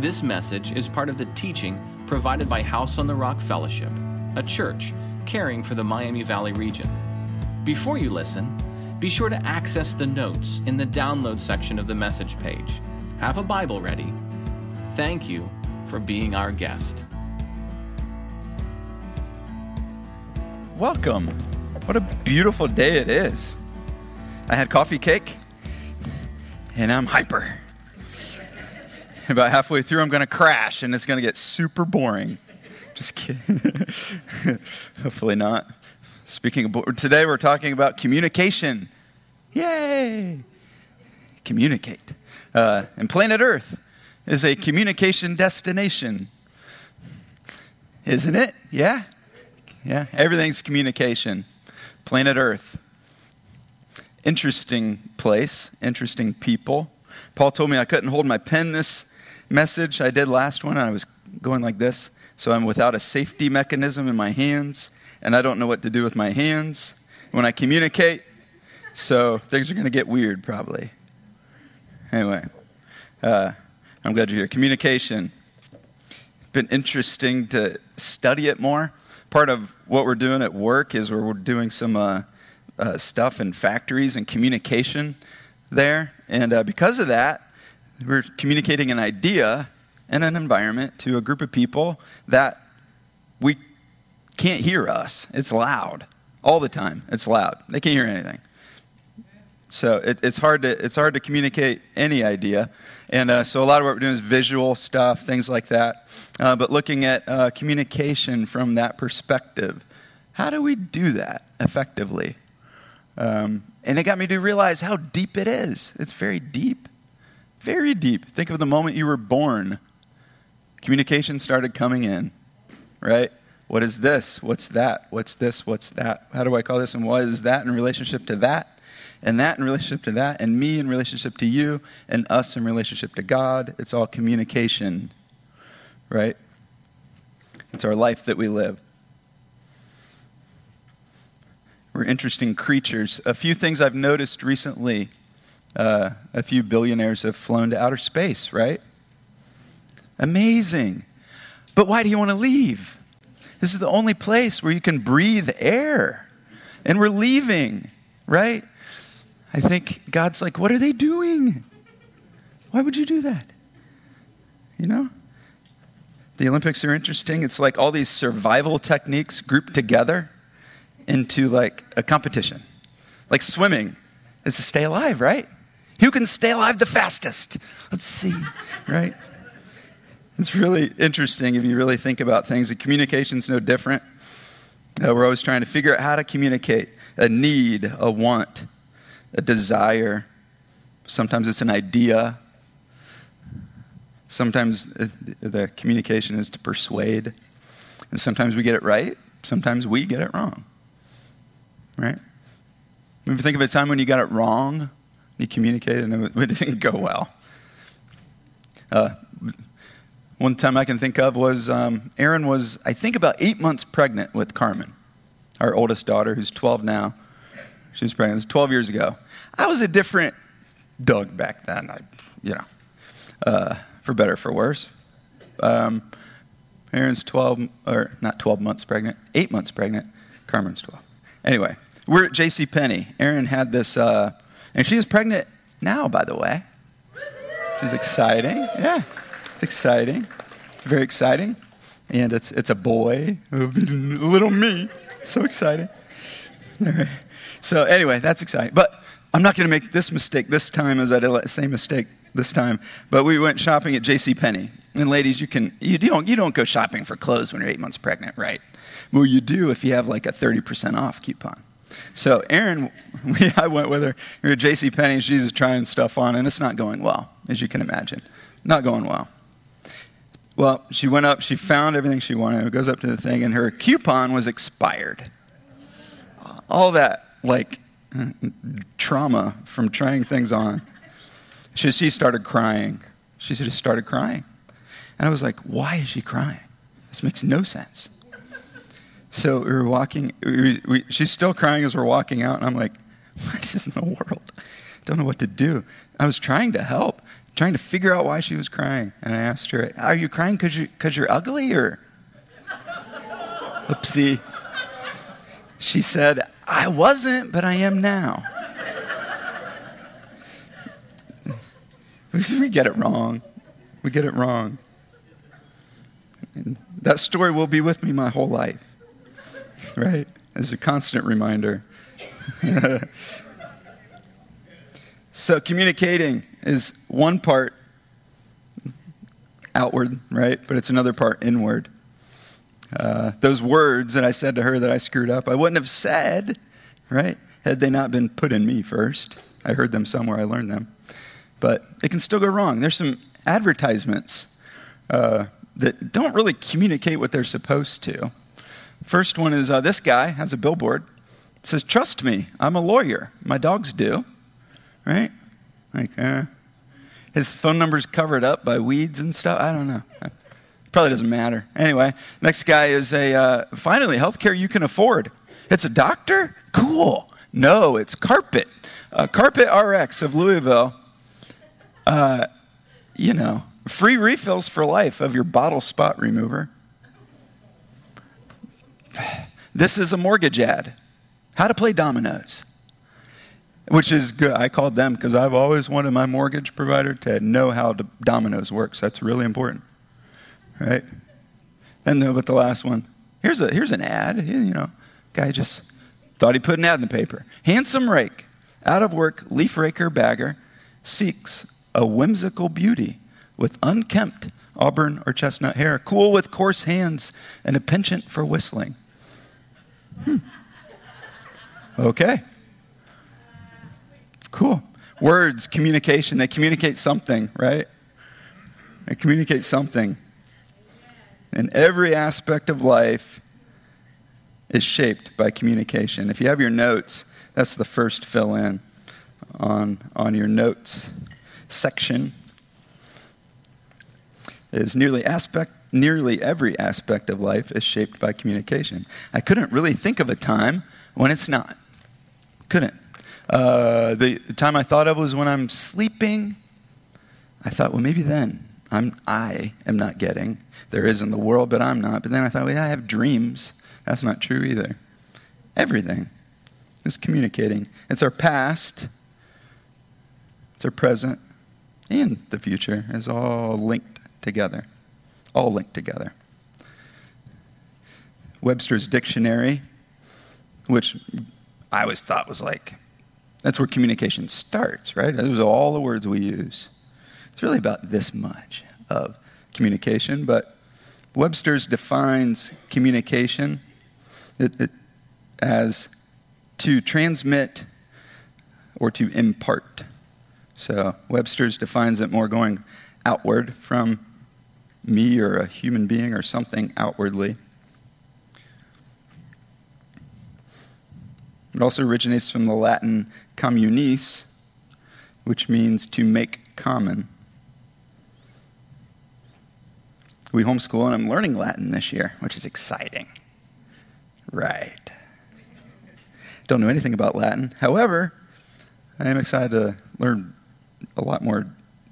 This message is part of the teaching provided by House on the Rock Fellowship, a church caring for the Miami Valley region. Before you listen, be sure to access the notes in the download section of the message page. Have a Bible ready. Thank you for being our guest. Welcome. What a beautiful day it is. I had coffee cake and I'm hyper. About halfway through, I'm going to crash and it's going to get super boring. Just kidding. Hopefully not. Speaking of, bo- today we're talking about communication. Yay! Communicate. Uh, and planet Earth is a communication destination. Isn't it? Yeah? Yeah, everything's communication. Planet Earth. Interesting place, interesting people. Paul told me I couldn't hold my pen this message. I did last one, and I was going like this. So I'm without a safety mechanism in my hands, and I don't know what to do with my hands when I communicate. So things are going to get weird, probably. Anyway, uh, I'm glad you're here. Communication. Been interesting to study it more part of what we're doing at work is we're doing some uh, uh, stuff in factories and communication there. And uh, because of that, we're communicating an idea in an environment to a group of people that we can't hear us. It's loud all the time. It's loud. They can't hear anything. So it, it's hard to it's hard to communicate any idea, and uh, so a lot of what we're doing is visual stuff, things like that. Uh, but looking at uh, communication from that perspective, how do we do that effectively? Um, and it got me to realize how deep it is. It's very deep, very deep. Think of the moment you were born. Communication started coming in, right? What is this? What's that? What's this? What's that? How do I call this? And what is that in relationship to that? and that in relationship to that, and me in relationship to you, and us in relationship to God. It's all communication, right? It's our life that we live. We're interesting creatures. A few things I've noticed recently uh, a few billionaires have flown to outer space, right? Amazing. But why do you want to leave? This is the only place where you can breathe air. And we're leaving, right? I think God's like, what are they doing? Why would you do that? You know? The Olympics are interesting. It's like all these survival techniques grouped together into like a competition. Like swimming is to stay alive, right? Who can stay alive the fastest? Let's see, right? It's really interesting if you really think about things. The communication's no different. Uh, we're always trying to figure out how to communicate a need, a want a desire. Sometimes it's an idea. Sometimes the communication is to persuade. And sometimes we get it right, sometimes we get it wrong. Right? If you think of a time when you got it wrong, you communicated and it didn't go well. Uh, one time I can think of was um, Erin was, I think, about eight months pregnant with Carmen, our oldest daughter, who's 12 now. She was pregnant. It was 12 years ago. I was a different Doug back then. I, you know, uh, for better for worse. Um, Erin's 12, or not 12 months pregnant, eight months pregnant. Carmen's 12. Anyway, we're at J.C. Penney. Erin had this, uh, and she is pregnant now, by the way. She's exciting. Yeah, it's exciting. Very exciting. And it's, it's a boy, little me. so exciting. All right. So anyway, that's exciting. But I'm not going to make this mistake this time as I did the same mistake this time. But we went shopping at J.C. Penney, and ladies, you can you don't you don't go shopping for clothes when you're eight months pregnant, right? Well, you do if you have like a 30% off coupon. So Erin, we, I went with her. We are at J.C. Penney. She's trying stuff on, and it's not going well, as you can imagine. Not going well. Well, she went up. She found everything she wanted. It goes up to the thing, and her coupon was expired. All that like trauma from trying things on. She, she started crying. She just started crying. And I was like, why is she crying? This makes no sense. So we were walking, we, we, she's still crying as we're walking out, and I'm like, what is in the world? Don't know what to do. I was trying to help, trying to figure out why she was crying. And I asked her, Are you crying because you, cause you're ugly or? Oopsie. She said, I wasn't, but I am now. we get it wrong. We get it wrong. And that story will be with me my whole life, right? As a constant reminder. so, communicating is one part outward, right? But it's another part inward. Uh, those words that I said to her that I screwed up, I wouldn't have said, right? Had they not been put in me first. I heard them somewhere, I learned them. But it can still go wrong. There's some advertisements uh, that don't really communicate what they're supposed to. First one is uh, this guy has a billboard. It says, Trust me, I'm a lawyer. My dogs do. Right? Like, uh, his phone number's covered up by weeds and stuff. I don't know. Probably doesn't matter. Anyway, next guy is a uh, finally healthcare you can afford. It's a doctor? Cool. No, it's Carpet. Uh, Carpet RX of Louisville. Uh, you know, free refills for life of your bottle spot remover. This is a mortgage ad. How to play dominoes. Which is good. I called them because I've always wanted my mortgage provider to know how dominoes works. That's really important right? And then, but the last one, here's a here's an ad. You know, guy just thought he put an ad in the paper. Handsome rake, out of work leaf raker bagger, seeks a whimsical beauty with unkempt auburn or chestnut hair, cool with coarse hands, and a penchant for whistling. Hmm. Okay. Cool. Words, communication, they communicate something, right? They communicate something And every aspect of life is shaped by communication. If you have your notes, that's the first fill in on, on your notes section. Is nearly aspect nearly every aspect of life is shaped by communication. I couldn't really think of a time when it's not. Couldn't. Uh, the, time I thought of was when I'm sleeping. I thought, well, maybe then. I'm, I am not getting. There is in the world, but I'm not. But then I thought, well, yeah, I have dreams. That's not true either. Everything is communicating. It's our past, it's our present, and the future is all linked together. All linked together. Webster's dictionary, which I always thought was like, that's where communication starts, right? Those are all the words we use. It's really about this much of communication, but Webster's defines communication it, it, as to transmit or to impart. So Webster's defines it more going outward from me or a human being or something outwardly. It also originates from the Latin communis, which means to make common. We homeschool, and I'm learning Latin this year, which is exciting. Right. Don't know anything about Latin. However, I am excited to learn a lot more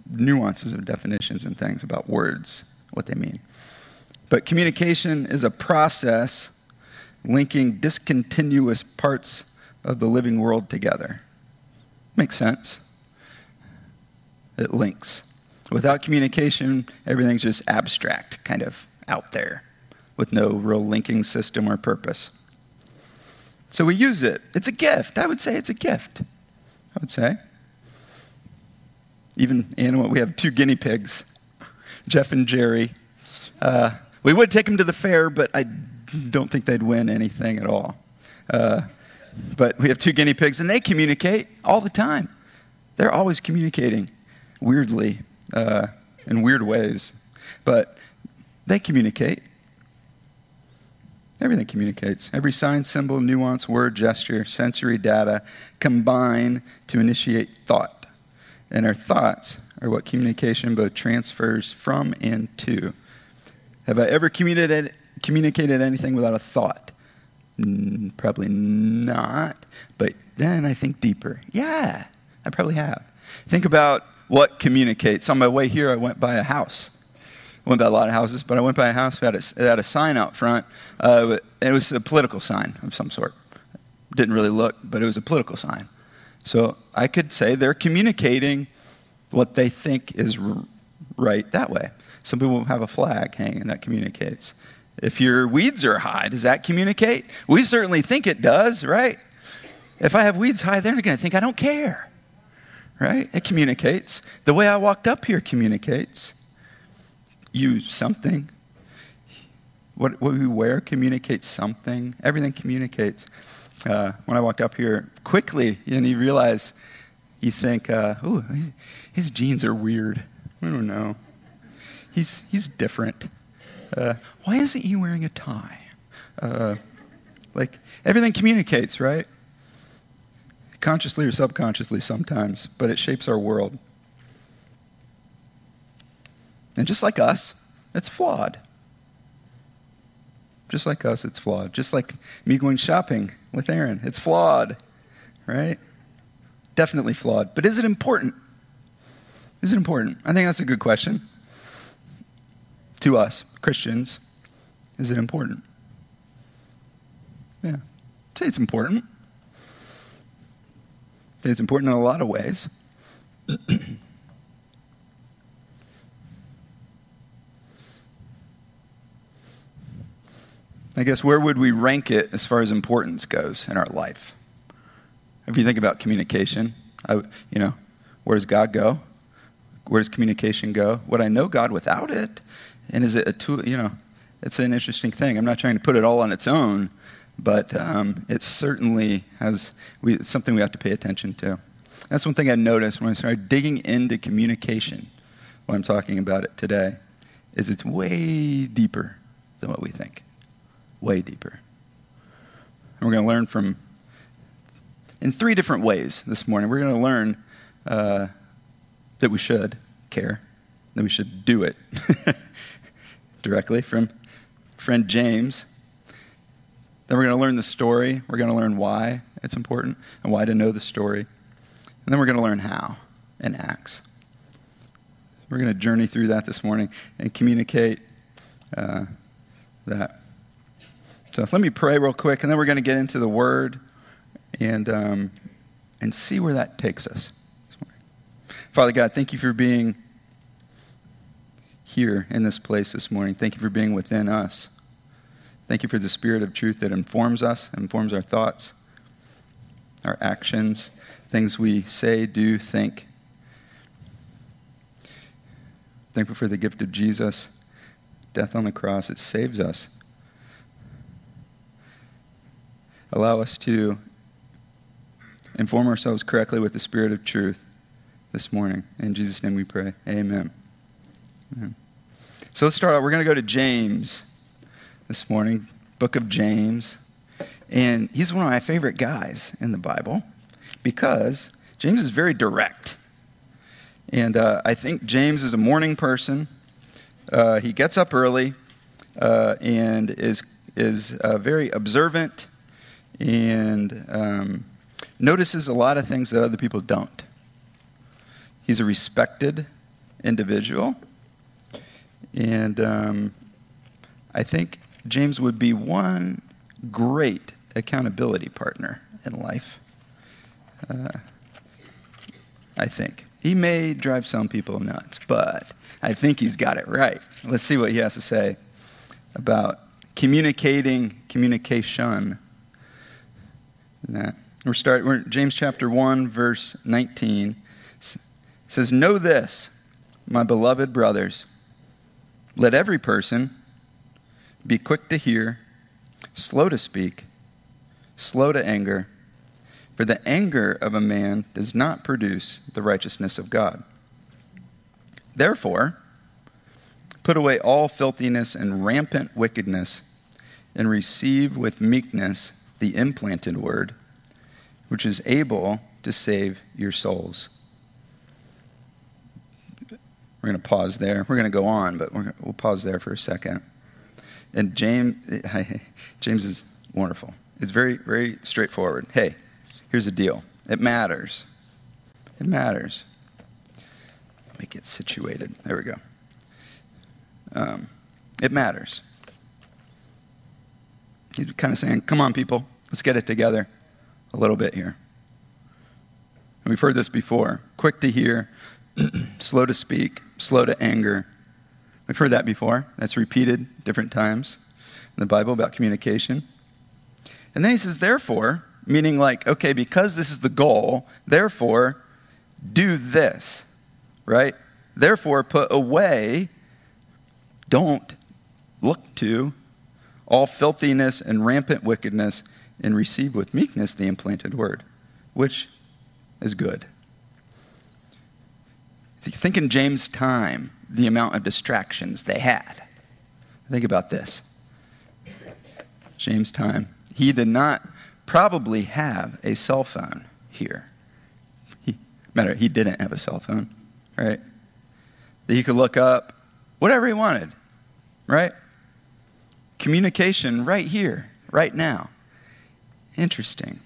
nuances of definitions and things about words, what they mean. But communication is a process linking discontinuous parts of the living world together. Makes sense. It links. Without communication, everything's just abstract, kind of out there, with no real linking system or purpose. So we use it. It's a gift. I would say it's a gift. I would say. Even in we have two guinea pigs, Jeff and Jerry. Uh, we would take them to the fair, but I don't think they'd win anything at all. Uh, but we have two guinea pigs, and they communicate all the time. They're always communicating weirdly uh, in weird ways, but they communicate. Everything communicates. Every sign, symbol, nuance, word, gesture, sensory data combine to initiate thought. And our thoughts are what communication both transfers from and to. Have I ever communicated, communicated anything without a thought? Mm, probably not. But then I think deeper. Yeah, I probably have. Think about what communicates. On my way here, I went by a house. I went by a lot of houses, but I went by a house that had a, had a sign out front. Uh, it was a political sign of some sort. Didn't really look, but it was a political sign. So I could say they're communicating what they think is right that way. Some people have a flag hanging that communicates. If your weeds are high, does that communicate? We certainly think it does, right? If I have weeds high, they're going to think I don't care, right? It communicates. The way I walked up here communicates. You something. What, what we wear communicates something. Everything communicates. Uh, when I walked up here, quickly, and you realize, you think, uh, ooh, his jeans are weird. I don't know. He's, he's different. Uh, why isn't he wearing a tie? Uh, like, everything communicates, right? Consciously or subconsciously sometimes, but it shapes our world. And just like us, it's flawed. Just like us, it's flawed. Just like me going shopping with Erin, it's flawed, right? Definitely flawed. But is it important? Is it important? I think that's a good question. To us, Christians, is it important? Yeah. I'd say it's important. I'd say it's important in a lot of ways. I guess where would we rank it as far as importance goes in our life? If you think about communication, I, you know, where does God go? Where does communication go? Would I know God without it? And is it a tool? You know, it's an interesting thing. I'm not trying to put it all on its own, but um, it certainly has we, it's something we have to pay attention to. That's one thing I noticed when I started digging into communication. When I'm talking about it today, is it's way deeper than what we think way deeper. And we're going to learn from, in three different ways this morning. We're going to learn uh, that we should care, that we should do it directly from friend James. Then we're going to learn the story. We're going to learn why it's important and why to know the story. And then we're going to learn how in Acts. We're going to journey through that this morning and communicate uh, that. So let me pray real quick, and then we're going to get into the Word and, um, and see where that takes us. Father God, thank you for being here in this place this morning. Thank you for being within us. Thank you for the spirit of truth that informs us, informs our thoughts, our actions, things we say, do, think. Thankful for the gift of Jesus, death on the cross. It saves us. Allow us to inform ourselves correctly with the Spirit of truth this morning. In Jesus' name we pray. Amen. Amen. So let's start out. We're going to go to James this morning, book of James. And he's one of my favorite guys in the Bible because James is very direct. And uh, I think James is a morning person. Uh, he gets up early uh, and is, is uh, very observant and um, notices a lot of things that other people don't. He's a respected individual, and um, I think James would be one great accountability partner in life. Uh, I think. He may drive some people nuts, but I think he's got it right. Let's see what he has to say about communicating communication that. We're start we're James chapter 1 verse 19 says know this my beloved brothers. Let every person be quick to hear slow to speak slow to anger. For the anger of a man does not produce the righteousness of God. Therefore put away all filthiness and rampant wickedness and receive with meekness the implanted word, which is able to save your souls. We're going to pause there. We're going to go on, but we will pause there for a second. And James, James is wonderful. It's very, very straightforward. Hey, here's the deal it matters. It matters. Let me get situated. There we go. Um, it matters. He's kind of saying, come on, people, let's get it together a little bit here. And we've heard this before quick to hear, slow to speak, slow to anger. We've heard that before. That's repeated different times in the Bible about communication. And then he says, therefore, meaning like, okay, because this is the goal, therefore, do this, right? Therefore, put away, don't look to all filthiness and rampant wickedness, and receive with meekness the implanted word, which is good. Think in James' time, the amount of distractions they had. Think about this. James' time. He did not probably have a cell phone here. He, matter, he didn't have a cell phone, right? That he could look up whatever he wanted, right? Communication right here, right now. Interesting.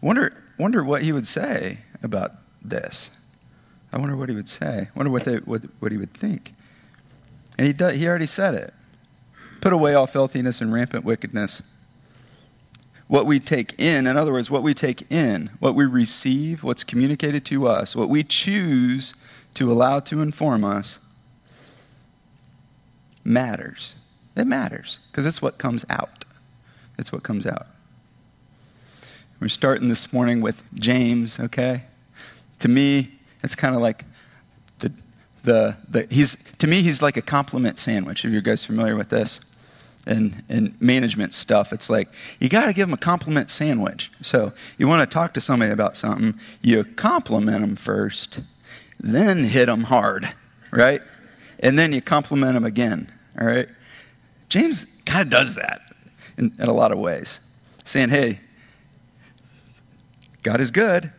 Wonder, wonder what he would say about this. I wonder what he would say. Wonder what, they, what, what he would think. And he, does, he already said it. Put away all filthiness and rampant wickedness. What we take in, in other words, what we take in, what we receive, what's communicated to us, what we choose to allow to inform us, matters. It matters because it's what comes out. It's what comes out. We're starting this morning with James, okay? To me, it's kind of like the, the, the, he's, to me, he's like a compliment sandwich. If you guys familiar with this? and, and management stuff, it's like you got to give them a compliment sandwich. So you want to talk to somebody about something, you compliment them first, then hit them hard, right? And then you compliment them again, all right? James kind of does that in, in a lot of ways, saying, hey, God is good.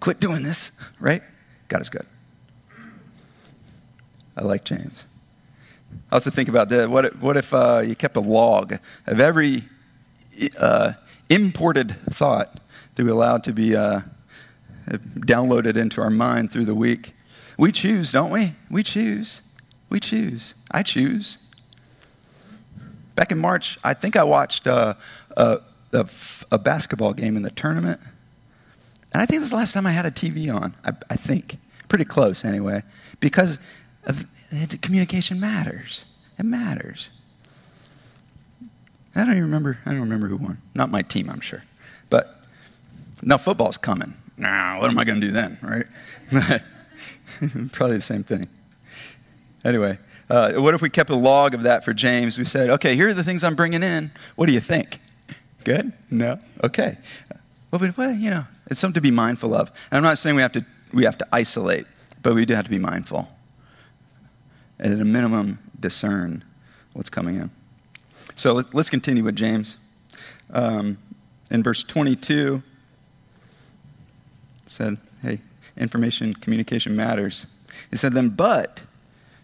Quit doing this, right? God is good. I like James. I also think about that. What if, what if uh, you kept a log of every uh, imported thought that we allowed to be uh, downloaded into our mind through the week? We choose, don't we? We choose. We choose. I choose. Back in March, I think I watched uh, a, a, a, basketball game in the tournament. And I think this is the last time I had a TV on. I, I think. Pretty close, anyway. Because of, communication matters. It matters. I don't even remember. I don't remember who won. Not my team, I'm sure. But now football's coming. Now, what am I going to do then, right? Probably the same thing. Anyway, uh, what if we kept a log of that for James? We said, okay, here are the things I'm bringing in. What do you think? Good? No? Okay. Well, but, well, you know, it's something to be mindful of. And I'm not saying we have to, we have to isolate, but we do have to be mindful And at a minimum, discern what's coming in. So let, us continue with James. Um, in verse 22, it said, hey, information, communication matters. He said, then, but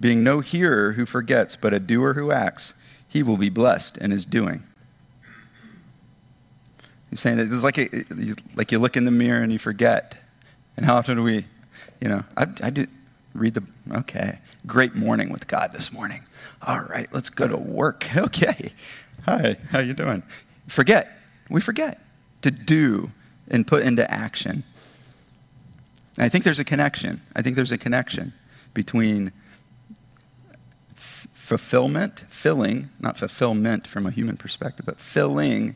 being no hearer who forgets, but a doer who acts, he will be blessed in his doing. He's saying it's like, a, like you look in the mirror and you forget. And how often do we, you know, I, I did read the, okay, great morning with God this morning. All right, let's go to work. Okay. Hi, how you doing? Forget. We forget to do and put into action. And I think there's a connection. I think there's a connection between fulfillment, filling, not fulfillment from a human perspective, but filling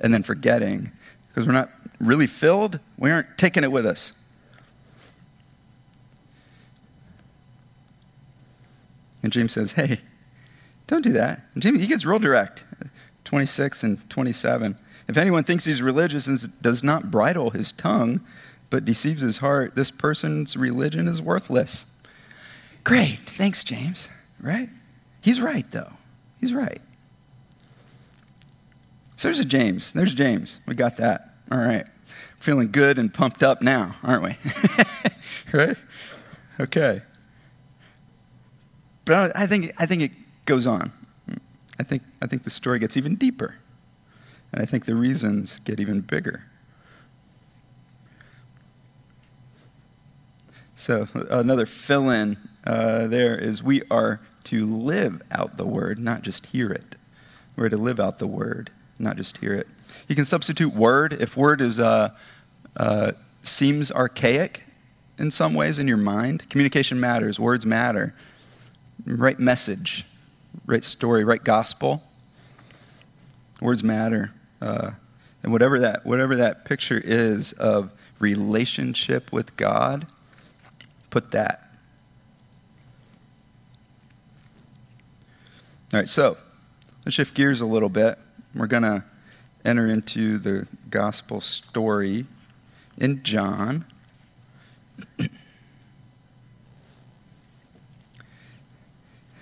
and then forgetting. Because we're not really filled, we aren't taking it with us. And James says, hey, don't do that. And James, he gets real direct. 26 and 27. If anyone thinks he's religious and does not bridle his tongue, but deceives his heart, this person's religion is worthless. Great. Thanks, James. Right? He's right, though. He's right. So there's a James. There's James. We got that. All right. Feeling good and pumped up now, aren't we? right? Okay. But I think, I think it goes on. I think, I think the story gets even deeper. And I think the reasons get even bigger. So, another fill in uh, there is we are to live out the word, not just hear it. We're to live out the word, not just hear it. You can substitute word. If word is, uh, uh, seems archaic in some ways in your mind, communication matters, words matter. Right message, right story, right gospel. Words matter. Uh, and whatever that, whatever that picture is of relationship with God, put that. All right, so let's shift gears a little bit. We're going to enter into the gospel story in John.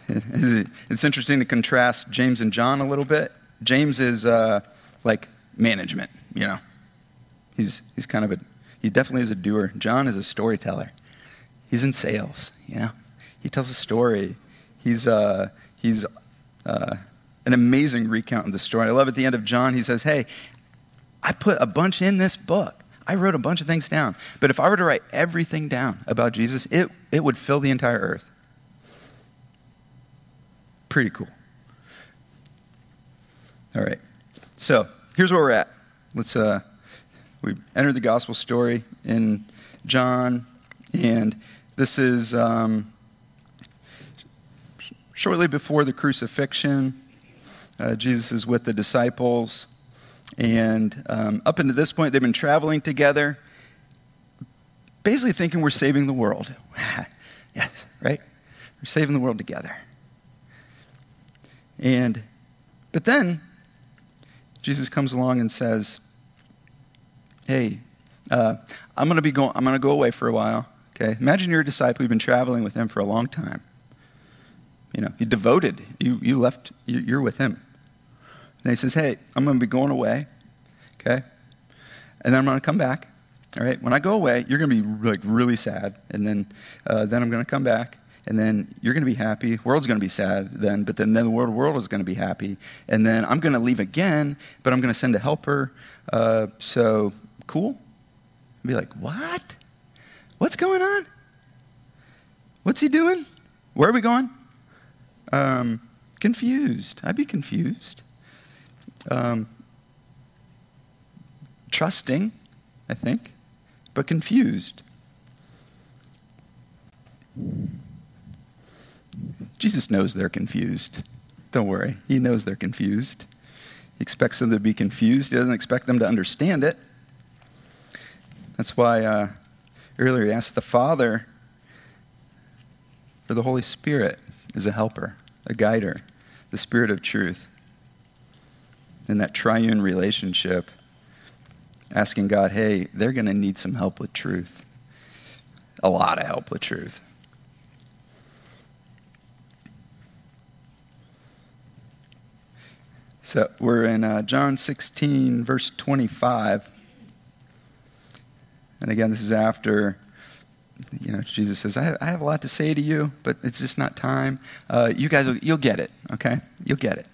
it's interesting to contrast James and John a little bit. James is uh, like management, you know. He's, he's kind of a, he definitely is a doer. John is a storyteller. He's in sales, you know. He tells a story. He's, uh, he's uh, an amazing recount of the story. I love at the end of John, he says, Hey, I put a bunch in this book. I wrote a bunch of things down. But if I were to write everything down about Jesus, it, it would fill the entire earth. Pretty cool. All right. So here's where we're at. Let's uh, we enter the gospel story in John, and this is um, shortly before the crucifixion. Uh, Jesus is with the disciples, and um, up until this point, they've been traveling together, basically thinking we're saving the world. yes, right? We're saving the world together. And, but then Jesus comes along and says, Hey, uh, I'm going to be going, I'm going to go away for a while. Okay. Imagine you're a disciple. You've been traveling with him for a long time. You know, you devoted. You, you left, you, are with him. And he says, Hey, I'm going to be going away. Okay. And then I'm going to come back. All right. When I go away, you're going to be like really sad. And then, uh, then I'm going to come back and then you're going to be happy. World's going to be sad then, but then, then the world, world is going to be happy. And then I'm going to leave again, but I'm going to send a helper. Uh, so, cool? I'd be like, what? What's going on? What's he doing? Where are we going? Um, confused. I'd be confused. Um, trusting, I think, but confused. Jesus knows they're confused. Don't worry. He knows they're confused. He expects them to be confused. He doesn't expect them to understand it. That's why uh, earlier he asked the Father for the Holy Spirit as a helper, a guider, the Spirit of truth. In that triune relationship, asking God, hey, they're going to need some help with truth. A lot of help with truth. So we're in uh, John 16, verse 25. And again, this is after, you know, Jesus says, I have, I have a lot to say to you, but it's just not time. Uh, you guys, will, you'll get it, okay? You'll get it.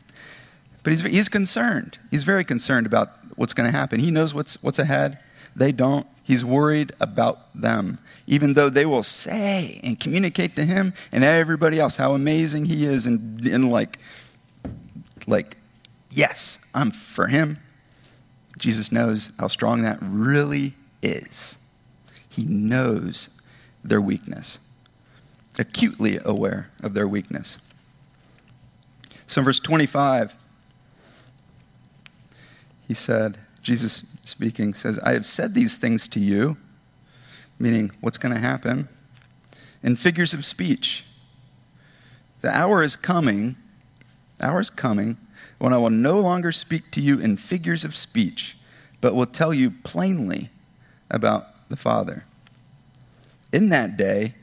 But he's, he's concerned. He's very concerned about what's going to happen. He knows what's, what's ahead. They don't. He's worried about them, even though they will say and communicate to him and everybody else how amazing he is and, and like, like yes, I'm for him. Jesus knows how strong that really is. He knows their weakness, acutely aware of their weakness. So in verse 25, he said, Jesus speaking says, I have said these things to you, meaning what's going to happen, in figures of speech. The hour is coming, hour is coming when I will no longer speak to you in figures of speech, but will tell you plainly about the Father. In that day,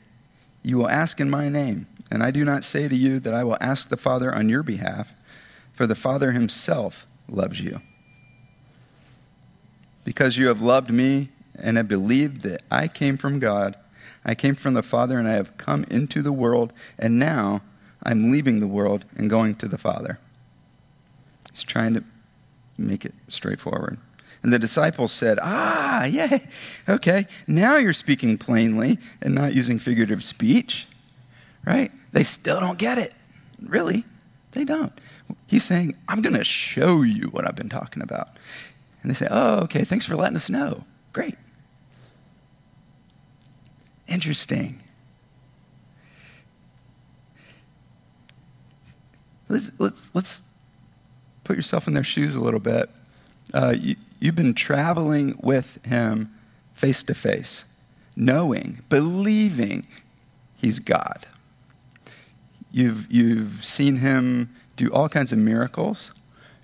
you will ask in my name. And I do not say to you that I will ask the Father on your behalf, for the Father himself loves you. Because you have loved me and have believed that I came from God, I came from the Father, and I have come into the world, and now I'm leaving the world and going to the Father. He's trying to make it straightforward. And the disciples said, Ah, yeah, okay, now you're speaking plainly and not using figurative speech, right? They still don't get it. Really, they don't. He's saying, I'm going to show you what I've been talking about. And they say, Oh, okay, thanks for letting us know. Great. Interesting. Let's, let's, let's put yourself in their shoes a little bit. Uh, you, you've been traveling with him face to face, knowing, believing he's God. You've, you've seen him do all kinds of miracles.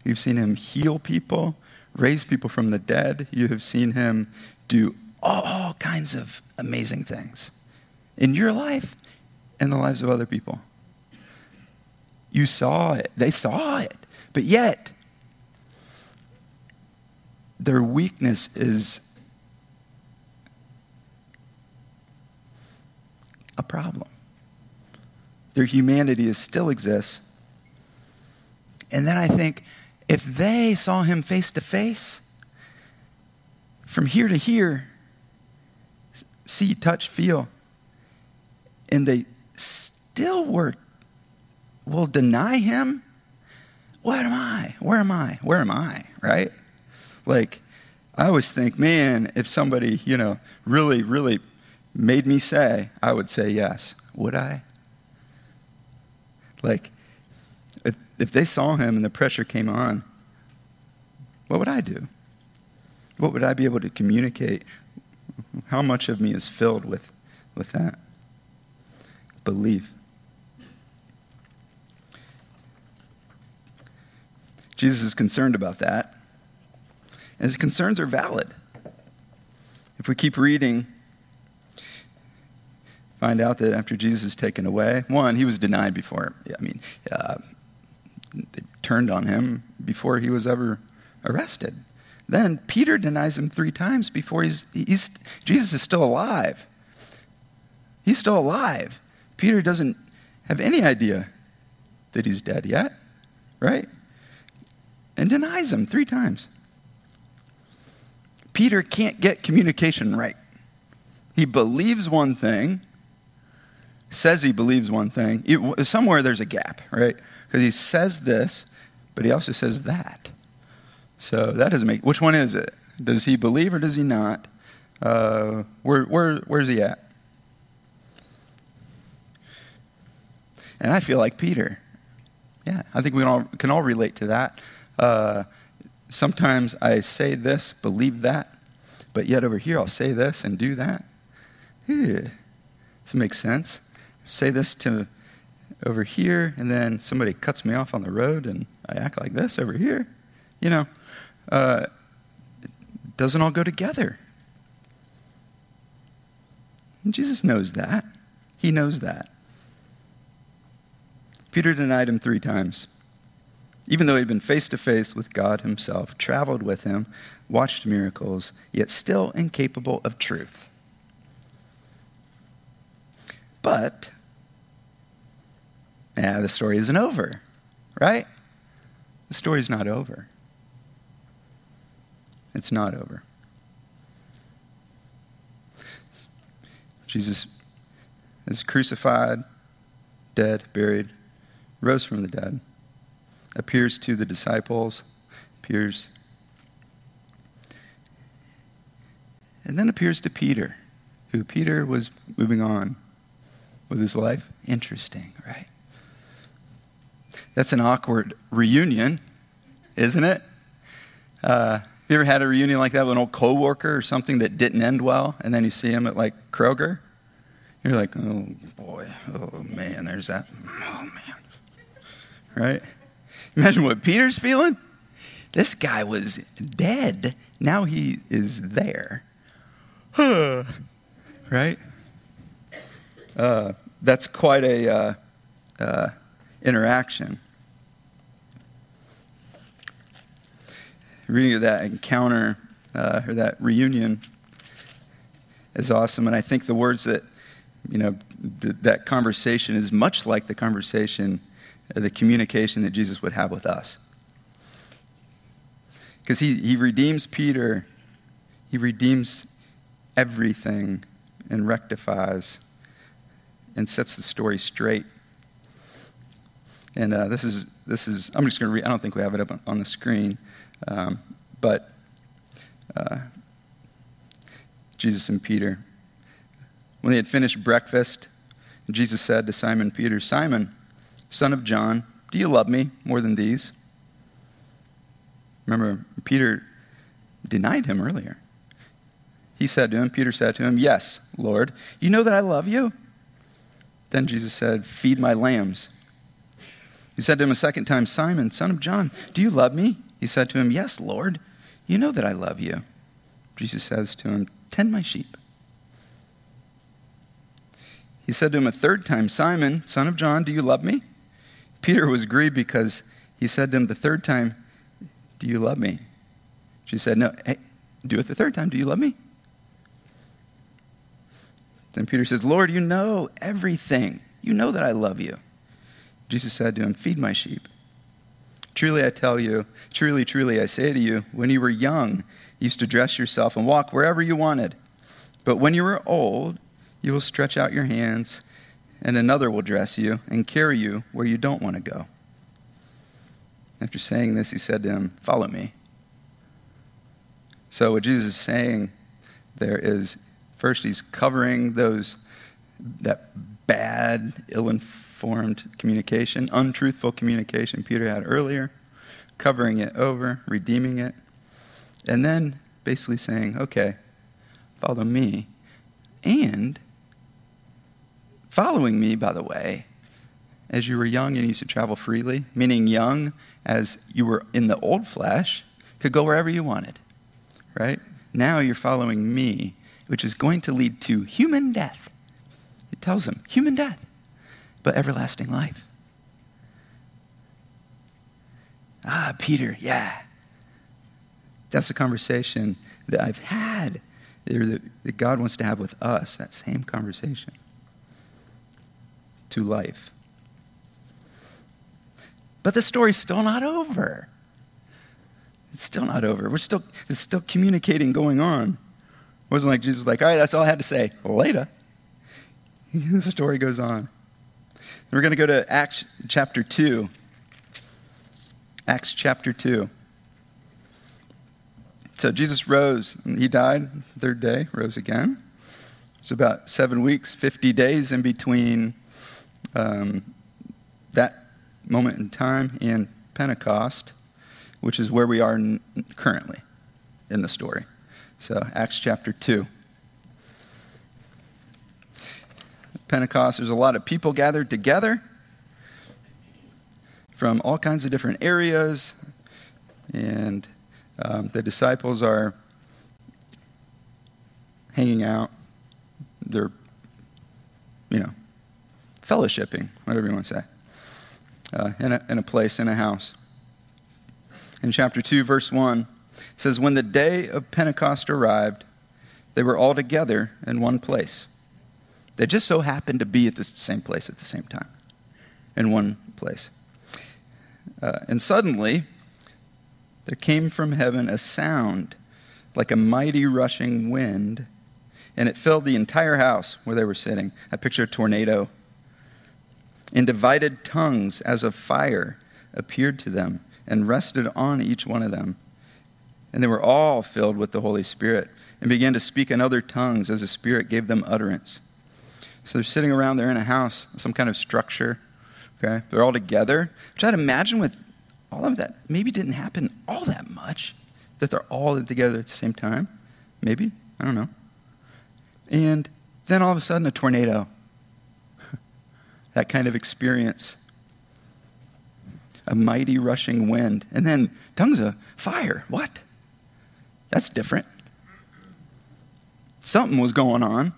You've seen him heal people, raise people from the dead. You have seen him do all kinds of amazing things in your life and the lives of other people. You saw it, they saw it, but yet their weakness is a problem. Their humanity is, still exists. And then I think if they saw him face to face, from here to here, see, touch, feel, and they still were will deny him, what am I? Where am I? Where am I? Right? Like, I always think, man, if somebody, you know, really, really made me say, I would say yes. Would I? Like, if, if they saw him and the pressure came on, what would I do? What would I be able to communicate? How much of me is filled with, with that? Belief. Jesus is concerned about that. And his concerns are valid. If we keep reading, find out that after Jesus is taken away, one, he was denied before. I mean, uh, they turned on him before he was ever arrested. Then Peter denies him three times before he's, he's Jesus is still alive. He's still alive. Peter doesn't have any idea that he's dead yet, right? and denies him three times. Peter can't get communication right. He believes one thing, says he believes one thing. Somewhere there's a gap, right? Because he says this, but he also says that. So that doesn't make. Which one is it? Does he believe or does he not? Uh, where, where, where's he at? And I feel like Peter. Yeah, I think we all, can all relate to that. Uh, sometimes I say this, believe that, but yet over here I'll say this and do that. Ew. Does it make sense? Say this to over here, and then somebody cuts me off on the road, and I act like this over here. You know, uh, it doesn't all go together. And Jesus knows that. He knows that. Peter denied him three times even though he'd been face to face with God himself, traveled with him, watched miracles, yet still incapable of truth. But, yeah, the story isn't over, right? The story's not over. It's not over. Jesus is crucified, dead, buried, rose from the dead appears to the disciples, appears, and then appears to Peter, who Peter was moving on with his life. Interesting, right? That's an awkward reunion, isn't it? Uh, have you ever had a reunion like that with an old coworker or something that didn't end well, and then you see him at like Kroger? You're like, oh boy, oh man, there's that. Oh man. Right? Imagine what Peter's feeling. This guy was dead. Now he is there. Huh. right? Uh, that's quite a uh, uh, interaction. Reading of that encounter uh, or that reunion is awesome, and I think the words that you know th- that conversation is much like the conversation, the communication that Jesus would have with us, because he he redeems Peter, he redeems everything, and rectifies and sets the story straight. And uh, this is this is I'm just going to read. I don't think we have it up on the screen, um, but uh, Jesus and Peter. When they had finished breakfast, Jesus said to Simon Peter, Simon, son of John, do you love me more than these? Remember, Peter denied him earlier. He said to him, Peter said to him, Yes, Lord, you know that I love you. Then Jesus said, Feed my lambs. He said to him a second time, Simon, son of John, do you love me? He said to him, Yes, Lord, you know that I love you. Jesus says to him, Tend my sheep. He said to him a third time, Simon, son of John, do you love me? Peter was grieved because he said to him the third time, Do you love me? She said, No, hey, do it the third time. Do you love me? Then Peter says, Lord, you know everything. You know that I love you. Jesus said to him, Feed my sheep. Truly I tell you, truly, truly I say to you, when you were young, you used to dress yourself and walk wherever you wanted. But when you are old, you will stretch out your hands, and another will dress you and carry you where you don't want to go. After saying this, he said to him, Follow me. So, what Jesus is saying there is First, he's covering those that bad, ill-informed communication, untruthful communication Peter had earlier, covering it over, redeeming it, and then basically saying, "Okay, follow me." And following me, by the way, as you were young and used to travel freely, meaning young as you were in the old flesh, could go wherever you wanted, right? Now you're following me which is going to lead to human death. It tells him human death, but everlasting life. Ah, Peter, yeah. That's the conversation that I've had that God wants to have with us, that same conversation to life. But the story's still not over. It's still not over. We're still, it's still communicating going on. It wasn't like Jesus was like, all right, that's all I had to say. Later. the story goes on. We're going to go to Acts chapter 2. Acts chapter 2. So Jesus rose. He died third day, rose again. It's about seven weeks, 50 days in between um, that moment in time and Pentecost, which is where we are currently in the story. So, Acts chapter 2. Pentecost, there's a lot of people gathered together from all kinds of different areas, and um, the disciples are hanging out. They're, you know, fellowshipping, whatever you want to say, uh, in, a, in a place, in a house. In chapter 2, verse 1, it says, When the day of Pentecost arrived, they were all together in one place. They just so happened to be at the same place at the same time, in one place. Uh, and suddenly, there came from heaven a sound like a mighty rushing wind, and it filled the entire house where they were sitting. I picture a tornado. And divided tongues as of fire appeared to them and rested on each one of them. And they were all filled with the Holy Spirit and began to speak in other tongues as the Spirit gave them utterance. So they're sitting around, they're in a house, some kind of structure. Okay? They're all together. Which I'd imagine with all of that, maybe didn't happen all that much, that they're all together at the same time. Maybe. I don't know. And then all of a sudden, a tornado. That kind of experience. A mighty rushing wind. And then tongues of fire. What? That's different. Something was going on.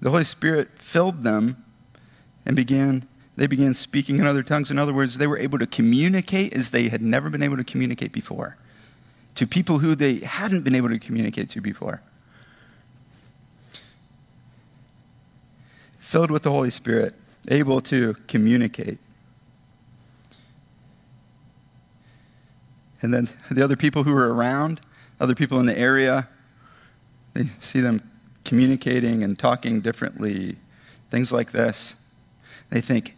The Holy Spirit filled them and began they began speaking in other tongues. In other words, they were able to communicate as they had never been able to communicate before to people who they hadn't been able to communicate to before. Filled with the Holy Spirit, able to communicate. And then the other people who were around, other people in the area, they see them communicating and talking differently, things like this. They think,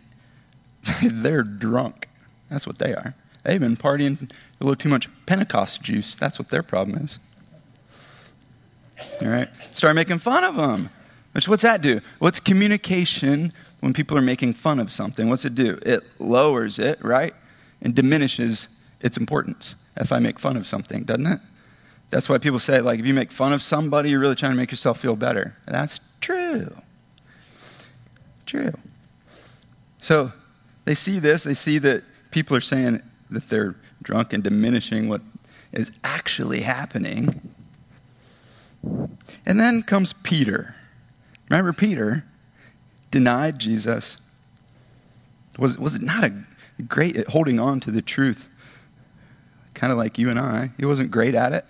they're drunk. That's what they are. They've been partying a little too much Pentecost juice. That's what their problem is. All right? Start making fun of them. Which, what's that do? What's communication when people are making fun of something? What's it do? It lowers it, right? And diminishes its importance if I make fun of something, doesn't it? That's why people say, like, if you make fun of somebody, you're really trying to make yourself feel better. That's true. True. So they see this, they see that people are saying that they're drunk and diminishing what is actually happening. And then comes Peter. Remember, Peter denied Jesus. Was, was it not a great at holding on to the truth? Kind of like you and I. He wasn't great at it.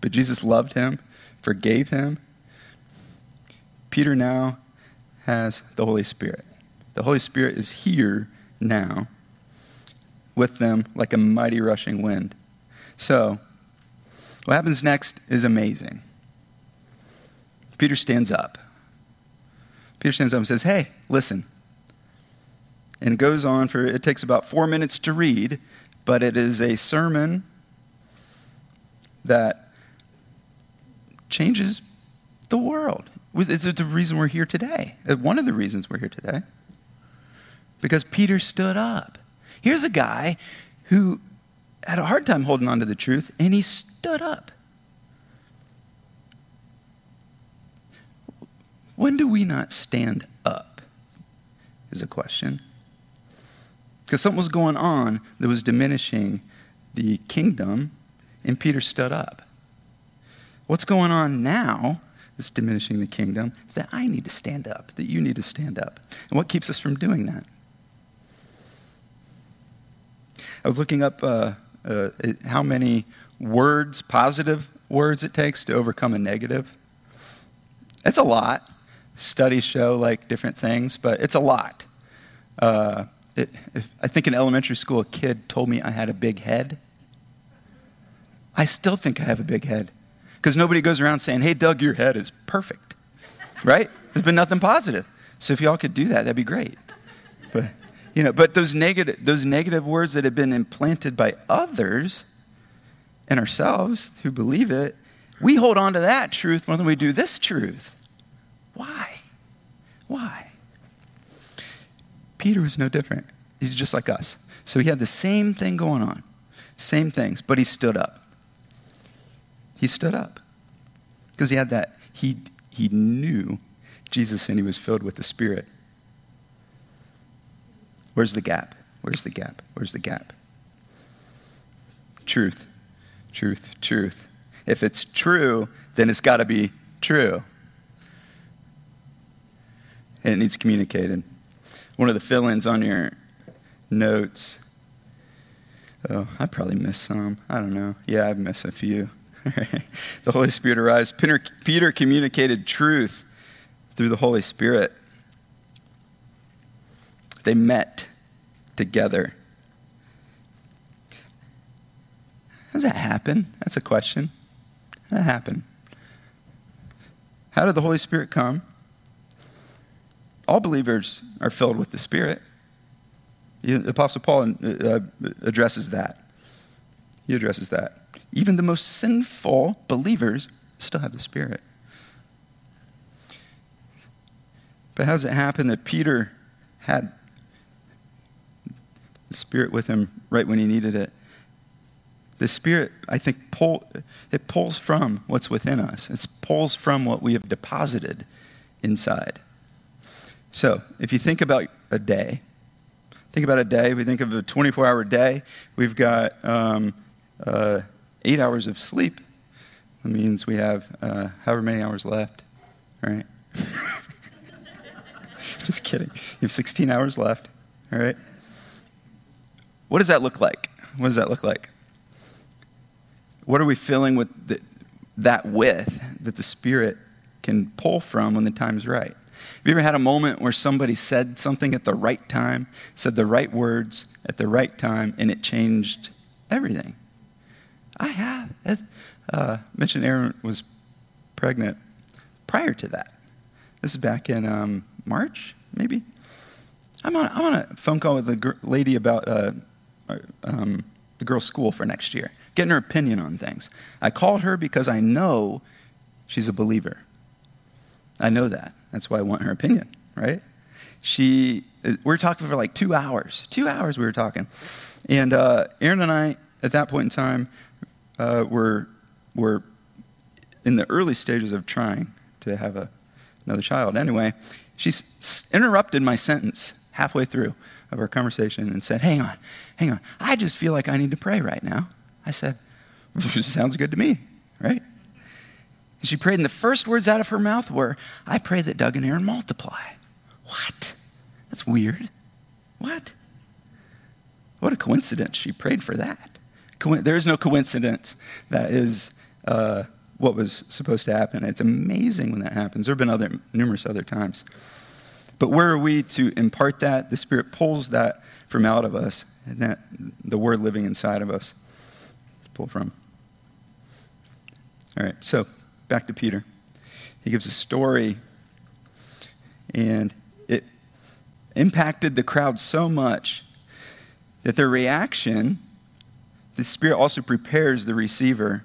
But Jesus loved him, forgave him. Peter now has the Holy Spirit. The Holy Spirit is here now with them like a mighty rushing wind. So, what happens next is amazing. Peter stands up. Peter stands up and says, Hey, listen. And goes on for, it takes about four minutes to read, but it is a sermon that changes the world. It's the reason we're here today. Uh, one of the reasons we're here today. Because Peter stood up. Here's a guy who had a hard time holding on to the truth, and he stood up. When do we not stand up? Is a question. Because something was going on that was diminishing the kingdom, and Peter stood up. What's going on now that's diminishing the kingdom that I need to stand up, that you need to stand up? And what keeps us from doing that? I was looking up uh, uh, how many words, positive words, it takes to overcome a negative. It's a lot. Studies show like different things, but it's a lot. Uh, it, if, I think in elementary school, a kid told me I had a big head. I still think I have a big head because nobody goes around saying, hey, Doug, your head is perfect, right? There's been nothing positive. So if y'all could do that, that'd be great. But, you know, but those negative, those negative words that have been implanted by others and ourselves who believe it, we hold on to that truth more than we do this truth. Why? Why? Peter was no different. He's just like us. So he had the same thing going on, same things, but he stood up. He stood up because he had that. He, he knew Jesus and he was filled with the Spirit. Where's the gap? Where's the gap? Where's the gap? Truth, truth, truth. If it's true, then it's got to be true. And it needs communicated. One of the fill ins on your notes. Oh, I probably missed some. I don't know. Yeah, I've missed a few. the Holy Spirit arise. Peter, Peter communicated truth through the Holy Spirit. They met together. How does that happen? That's a question. How did that happen? How did the Holy Spirit come? All believers are filled with the Spirit. The Apostle Paul uh, addresses that. He addresses that. Even the most sinful believers still have the Spirit. But how does it happen that Peter had the Spirit with him right when he needed it? The Spirit, I think, pull, it pulls from what's within us. It pulls from what we have deposited inside. So, if you think about a day, think about a day. We think of a 24 hour day. We've got um, uh, eight hours of sleep. That means we have uh, however many hours left, right? Just kidding. You have 16 hours left, all right? What does that look like? What does that look like? What are we filling with the, that with that the Spirit can pull from when the time is right? Have you ever had a moment where somebody said something at the right time, said the right words at the right time, and it changed everything? I have. Uh, mentioned Erin was pregnant prior to that. This is back in um, March, maybe. I'm on, I'm on a phone call with a gr- lady about uh, um, the girl's school for next year, getting her opinion on things. I called her because I know she's a believer. I know that. That's why I want her opinion, right? She, we were talking for like two hours. Two hours we were talking. And uh, Erin and I, at that point in time, uh, were, were in the early stages of trying to have a, another child. Anyway, she interrupted my sentence halfway through of our conversation and said, Hang on, hang on. I just feel like I need to pray right now. I said, Sounds good to me, right? And she prayed, and the first words out of her mouth were, I pray that Doug and Erin multiply. What? That's weird. What? What a coincidence. She prayed for that. Co- there is no coincidence that is uh, what was supposed to happen. It's amazing when that happens. There have been other, numerous other times. But where are we to impart that? The Spirit pulls that from out of us, and that the Word living inside of us. Pull from. All right, so back to Peter. He gives a story, and it impacted the crowd so much that their reaction, the Spirit also prepares the receiver.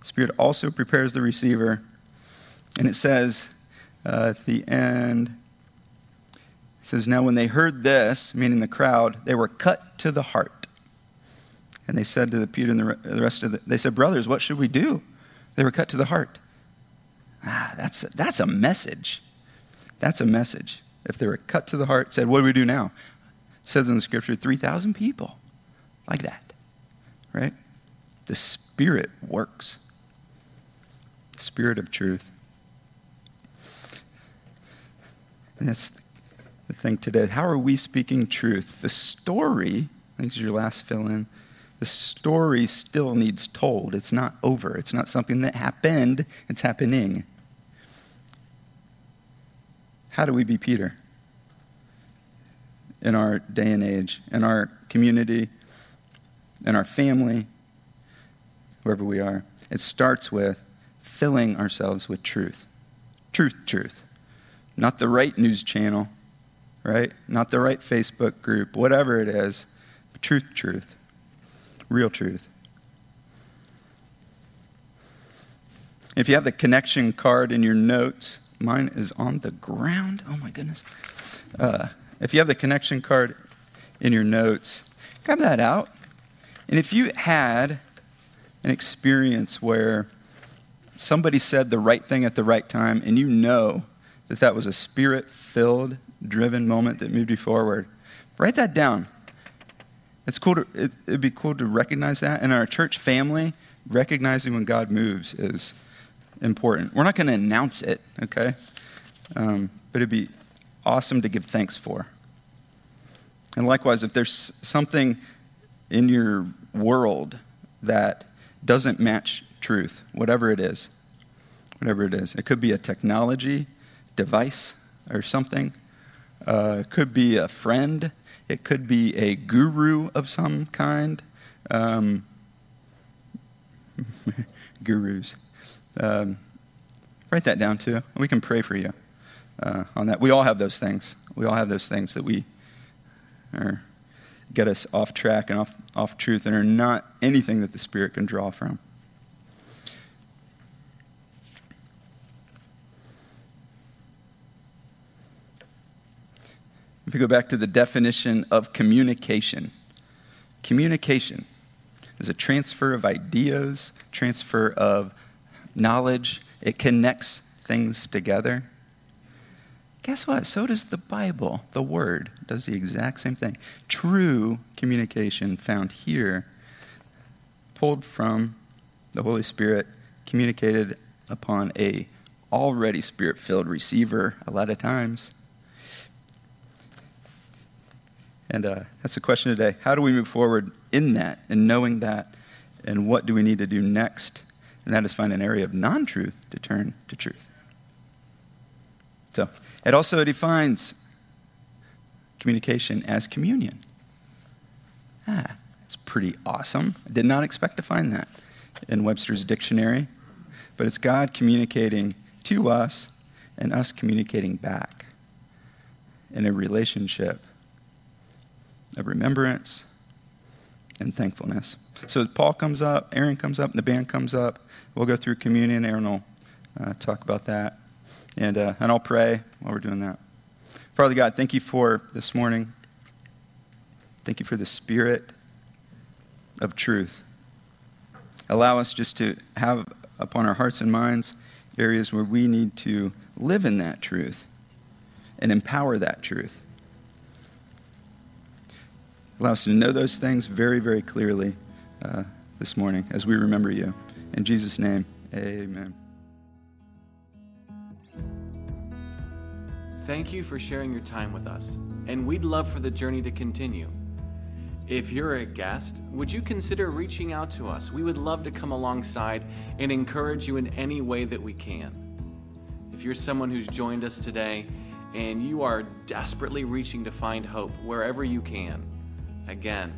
The Spirit also prepares the receiver. And it says uh, at the end, it says, Now when they heard this, meaning the crowd, they were cut to the heart. And they said to the Peter and the rest of the, they said, Brothers, what should we do? They were cut to the heart. Ah, that's, a, that's a message. That's a message. If they were cut to the heart, said, What do we do now? It says in the scripture, 3,000 people. Like that. Right? The Spirit works. The Spirit of truth. And that's the thing today. How are we speaking truth? The story, I think is your last fill in the story still needs told. It's not over. It's not something that happened, it's happening. How do we be Peter in our day and age, in our community, in our family, wherever we are? It starts with filling ourselves with truth. Truth, truth. Not the right news channel, right? Not the right Facebook group, whatever it is. Truth, truth real truth. If you have the connection card in your notes, mine is on the ground. Oh my goodness. Uh, if you have the connection card in your notes, grab that out. And if you had an experience where somebody said the right thing at the right time and you know that that was a spirit filled, driven moment that moved you forward, write that down. It's cool to, it, it'd be cool to recognize that. In our church family, recognizing when God moves is important. We're not going to announce it, okay? Um, but it'd be awesome to give thanks for. And likewise, if there's something in your world that doesn't match truth, whatever it is, whatever it is, it could be a technology device or something, uh, it could be a friend it could be a guru of some kind. Um, gurus. Um, write that down too. We can pray for you uh, on that. We all have those things. We all have those things that we are, get us off track and off, off truth and are not anything that the Spirit can draw from. If we go back to the definition of communication, communication is a transfer of ideas, transfer of knowledge, it connects things together. Guess what? So does the Bible. The Word does the exact same thing. True communication found here, pulled from the Holy Spirit, communicated upon a already spirit-filled receiver a lot of times. And uh, that's the question today. How do we move forward in that and knowing that? And what do we need to do next? And that is find an area of non truth to turn to truth. So it also defines communication as communion. Ah, that's pretty awesome. I did not expect to find that in Webster's dictionary, but it's God communicating to us and us communicating back in a relationship of remembrance and thankfulness. So Paul comes up, Aaron comes up, the band comes up. We'll go through communion. Aaron will uh, talk about that. And, uh, and I'll pray while we're doing that. Father God, thank you for this morning. Thank you for the spirit of truth. Allow us just to have upon our hearts and minds areas where we need to live in that truth and empower that truth. Allow us to know those things very, very clearly uh, this morning as we remember you. In Jesus' name, amen. Thank you for sharing your time with us, and we'd love for the journey to continue. If you're a guest, would you consider reaching out to us? We would love to come alongside and encourage you in any way that we can. If you're someone who's joined us today and you are desperately reaching to find hope wherever you can, again,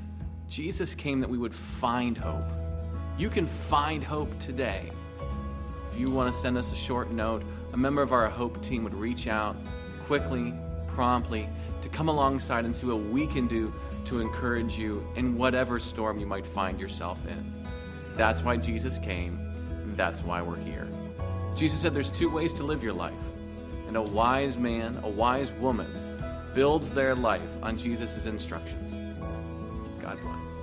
Jesus came that we would find hope. You can find hope today. If you want to send us a short note, a member of our Hope team would reach out quickly, promptly, to come alongside and see what we can do to encourage you in whatever storm you might find yourself in. That's why Jesus came, and that's why we're here. Jesus said there's two ways to live your life, and a wise man, a wise woman, builds their life on Jesus' instructions. God bless.